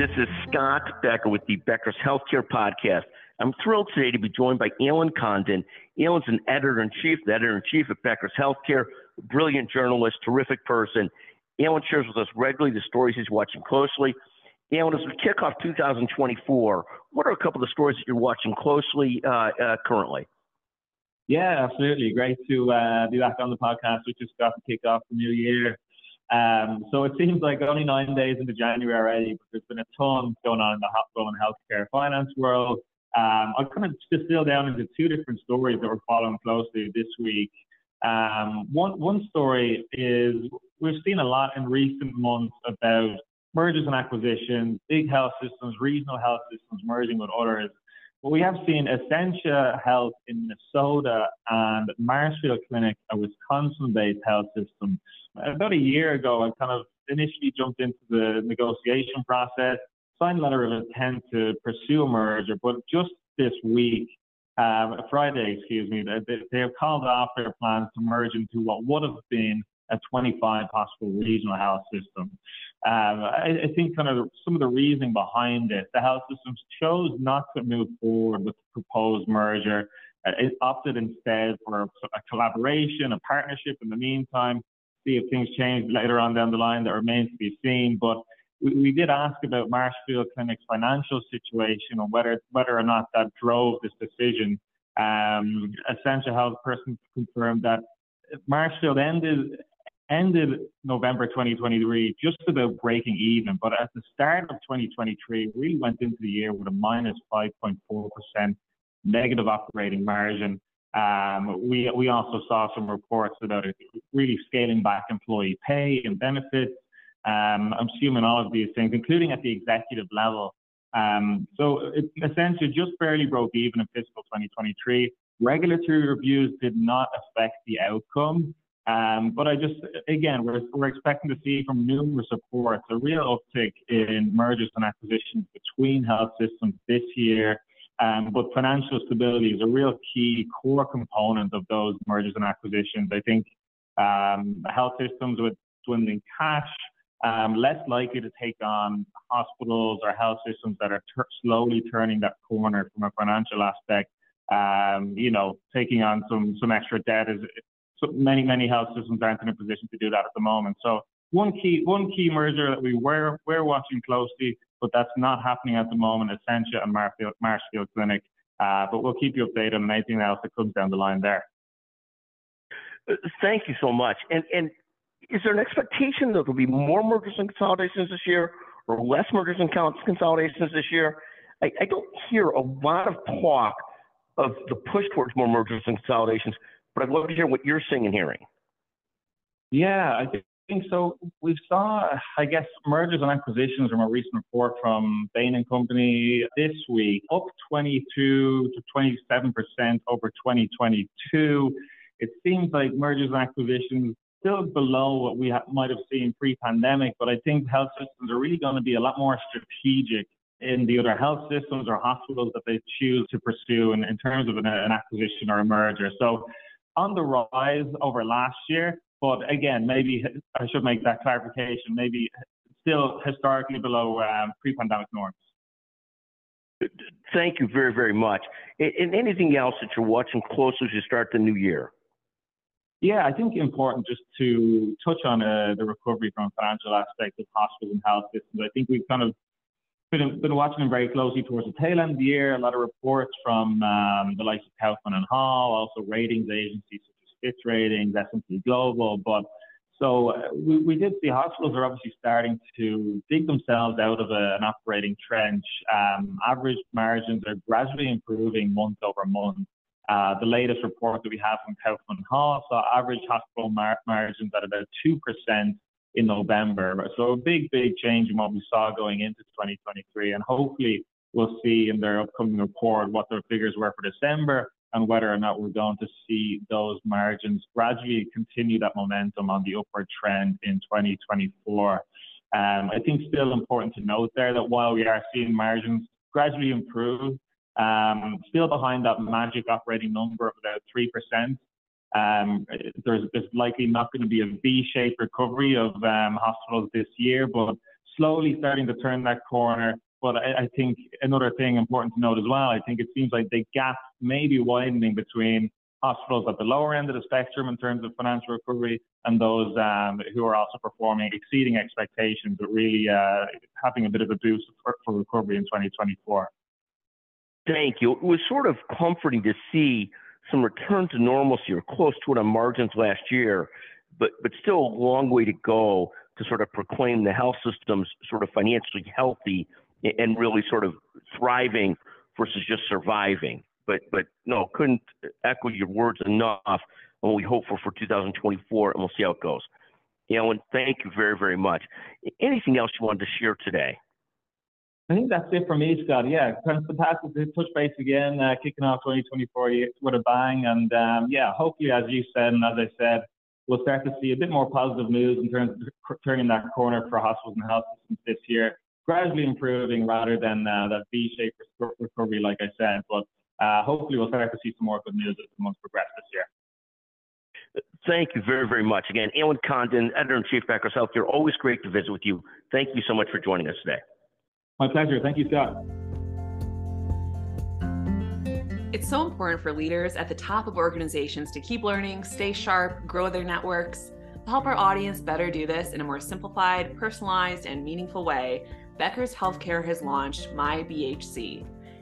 This is Scott Becker with the Becker's Healthcare Podcast. I'm thrilled today to be joined by Alan Condon. Alan's an editor in chief, the editor in chief at Becker's Healthcare, brilliant journalist, terrific person. Alan shares with us regularly the stories he's watching closely. Alan, as we kick off 2024, what are a couple of the stories that you're watching closely uh, uh, currently? Yeah, absolutely. Great to uh, be back on the podcast. We just got to kick off the new year. Um, so it seems like only nine days into January already, but there's been a ton going on in the hospital and healthcare finance world. Um, I'll kind of distill down into two different stories that we're following closely this week. Um, one, one story is we've seen a lot in recent months about mergers and acquisitions, big health systems, regional health systems merging with others. We have seen Essentia Health in Minnesota and Marshfield Clinic, a Wisconsin based health system. About a year ago, I kind of initially jumped into the negotiation process signed a letter of intent to pursue a merger, but just this week, um, Friday, excuse me, they, they have called off their plans to merge into what would have been a 25 hospital regional health system. Um, I, I, think kind of some of the reasoning behind it, the health systems chose not to move forward with the proposed merger. Uh, it opted instead for a, collaboration, a partnership in the meantime, see if things change later on down the line. That remains to be seen. But we, we did ask about Marshfield Clinic's financial situation and whether whether or not that drove this decision. Um, Essentia Health person confirmed that Marshfield ended ended November 2023 just about breaking even, but at the start of 2023, really went into the year with a minus 5.4% negative operating margin. Um, we we also saw some reports about it really scaling back employee pay and benefits. Um, I'm assuming all of these things, including at the executive level. Um, so it essentially just barely broke even in fiscal 2023. Regulatory reviews did not affect the outcome. Um, but I just, again, we're, we're expecting to see from numerous reports a real uptick in mergers and acquisitions between health systems this year. Um, but financial stability is a real key core component of those mergers and acquisitions. I think um, health systems with dwindling cash, um, less likely to take on hospitals or health systems that are ter- slowly turning that corner from a financial aspect. Um, you know, taking on some some extra debt is so many many health systems aren't in a position to do that at the moment. So one key one key merger that we were we're watching closely, but that's not happening at the moment. Essentia and Marshfield, Marshfield Clinic, uh, but we'll keep you updated on anything else that comes down the line there. Uh, thank you so much. And and is there an expectation that there'll be more mergers and consolidations this year or less mergers and consolidations this year? I, I don't hear a lot of talk of the push towards more mergers and consolidations, but I'd love to hear what you're seeing and hearing. Yeah, I think so. We saw, I guess, mergers and acquisitions from a recent report from Bain and Company this week, up 22 to 27 percent over 2022. It seems like mergers and acquisitions still below what we ha- might have seen pre-pandemic, but I think health systems are really going to be a lot more strategic in the other health systems or hospitals that they choose to pursue in, in terms of an, an acquisition or a merger. So on the rise over last year, but again, maybe I should make that clarification, maybe still historically below um, pre-pandemic norms. Thank you very, very much. And anything else that you're watching closely as you start the new year? Yeah, I think important just to touch on uh, the recovery from financial aspects of hospitals and health systems. I think we've kind of been, been watching them very closely towards the tail end of the year. A lot of reports from um, the likes of Kaufman and Hall, also ratings agencies such as Fitch Ratings, S&P Global. But so uh, we, we did see hospitals are obviously starting to dig themselves out of a, an operating trench. Um, average margins are gradually improving month over month. Uh, the latest report that we have from Kaufman Hall saw average hospital mar- margins at about 2% in November. So a big, big change in what we saw going into 2023. And hopefully we'll see in their upcoming report what their figures were for December and whether or not we're going to see those margins gradually continue that momentum on the upward trend in 2024. Um, I think still important to note there that while we are seeing margins gradually improve, um, still behind that magic operating number of about 3%, um, there's, there's, likely not going to be a V-shaped recovery of um, hospitals this year, but slowly starting to turn that corner. But I, I, think another thing important to note as well, I think it seems like the gap may be widening between hospitals at the lower end of the spectrum in terms of financial recovery and those um, who are also performing, exceeding expectations, but really uh, having a bit of a boost for, for recovery in 2024. Thank you. It was sort of comforting to see some return to normalcy or close to it on margins last year, but but still a long way to go to sort of proclaim the health system's sort of financially healthy and really sort of thriving versus just surviving. But but no, couldn't echo your words enough. And we hope for for 2024, and we'll see how it goes. Alan, thank you very very much. Anything else you wanted to share today? I think that's it for me, Scott. Yeah, kind of fantastic to touch base again, uh, kicking off 2024 with a bang. And um, yeah, hopefully, as you said, and as I said, we'll start to see a bit more positive news in terms of turning that corner for hospitals and health systems this year, gradually improving rather than uh, that V-shaped recovery, like I said. But uh, hopefully, we'll start to see some more good news as the months progress this year. Thank you very, very much. Again, Alan Condon, Editor in Chief, Becker's Healthcare. Always great to visit with you. Thank you so much for joining us today. My pleasure. Thank you, Scott. It's so important for leaders at the top of organizations to keep learning, stay sharp, grow their networks. To help our audience better do this in a more simplified, personalized, and meaningful way, Becker's Healthcare has launched My BHC.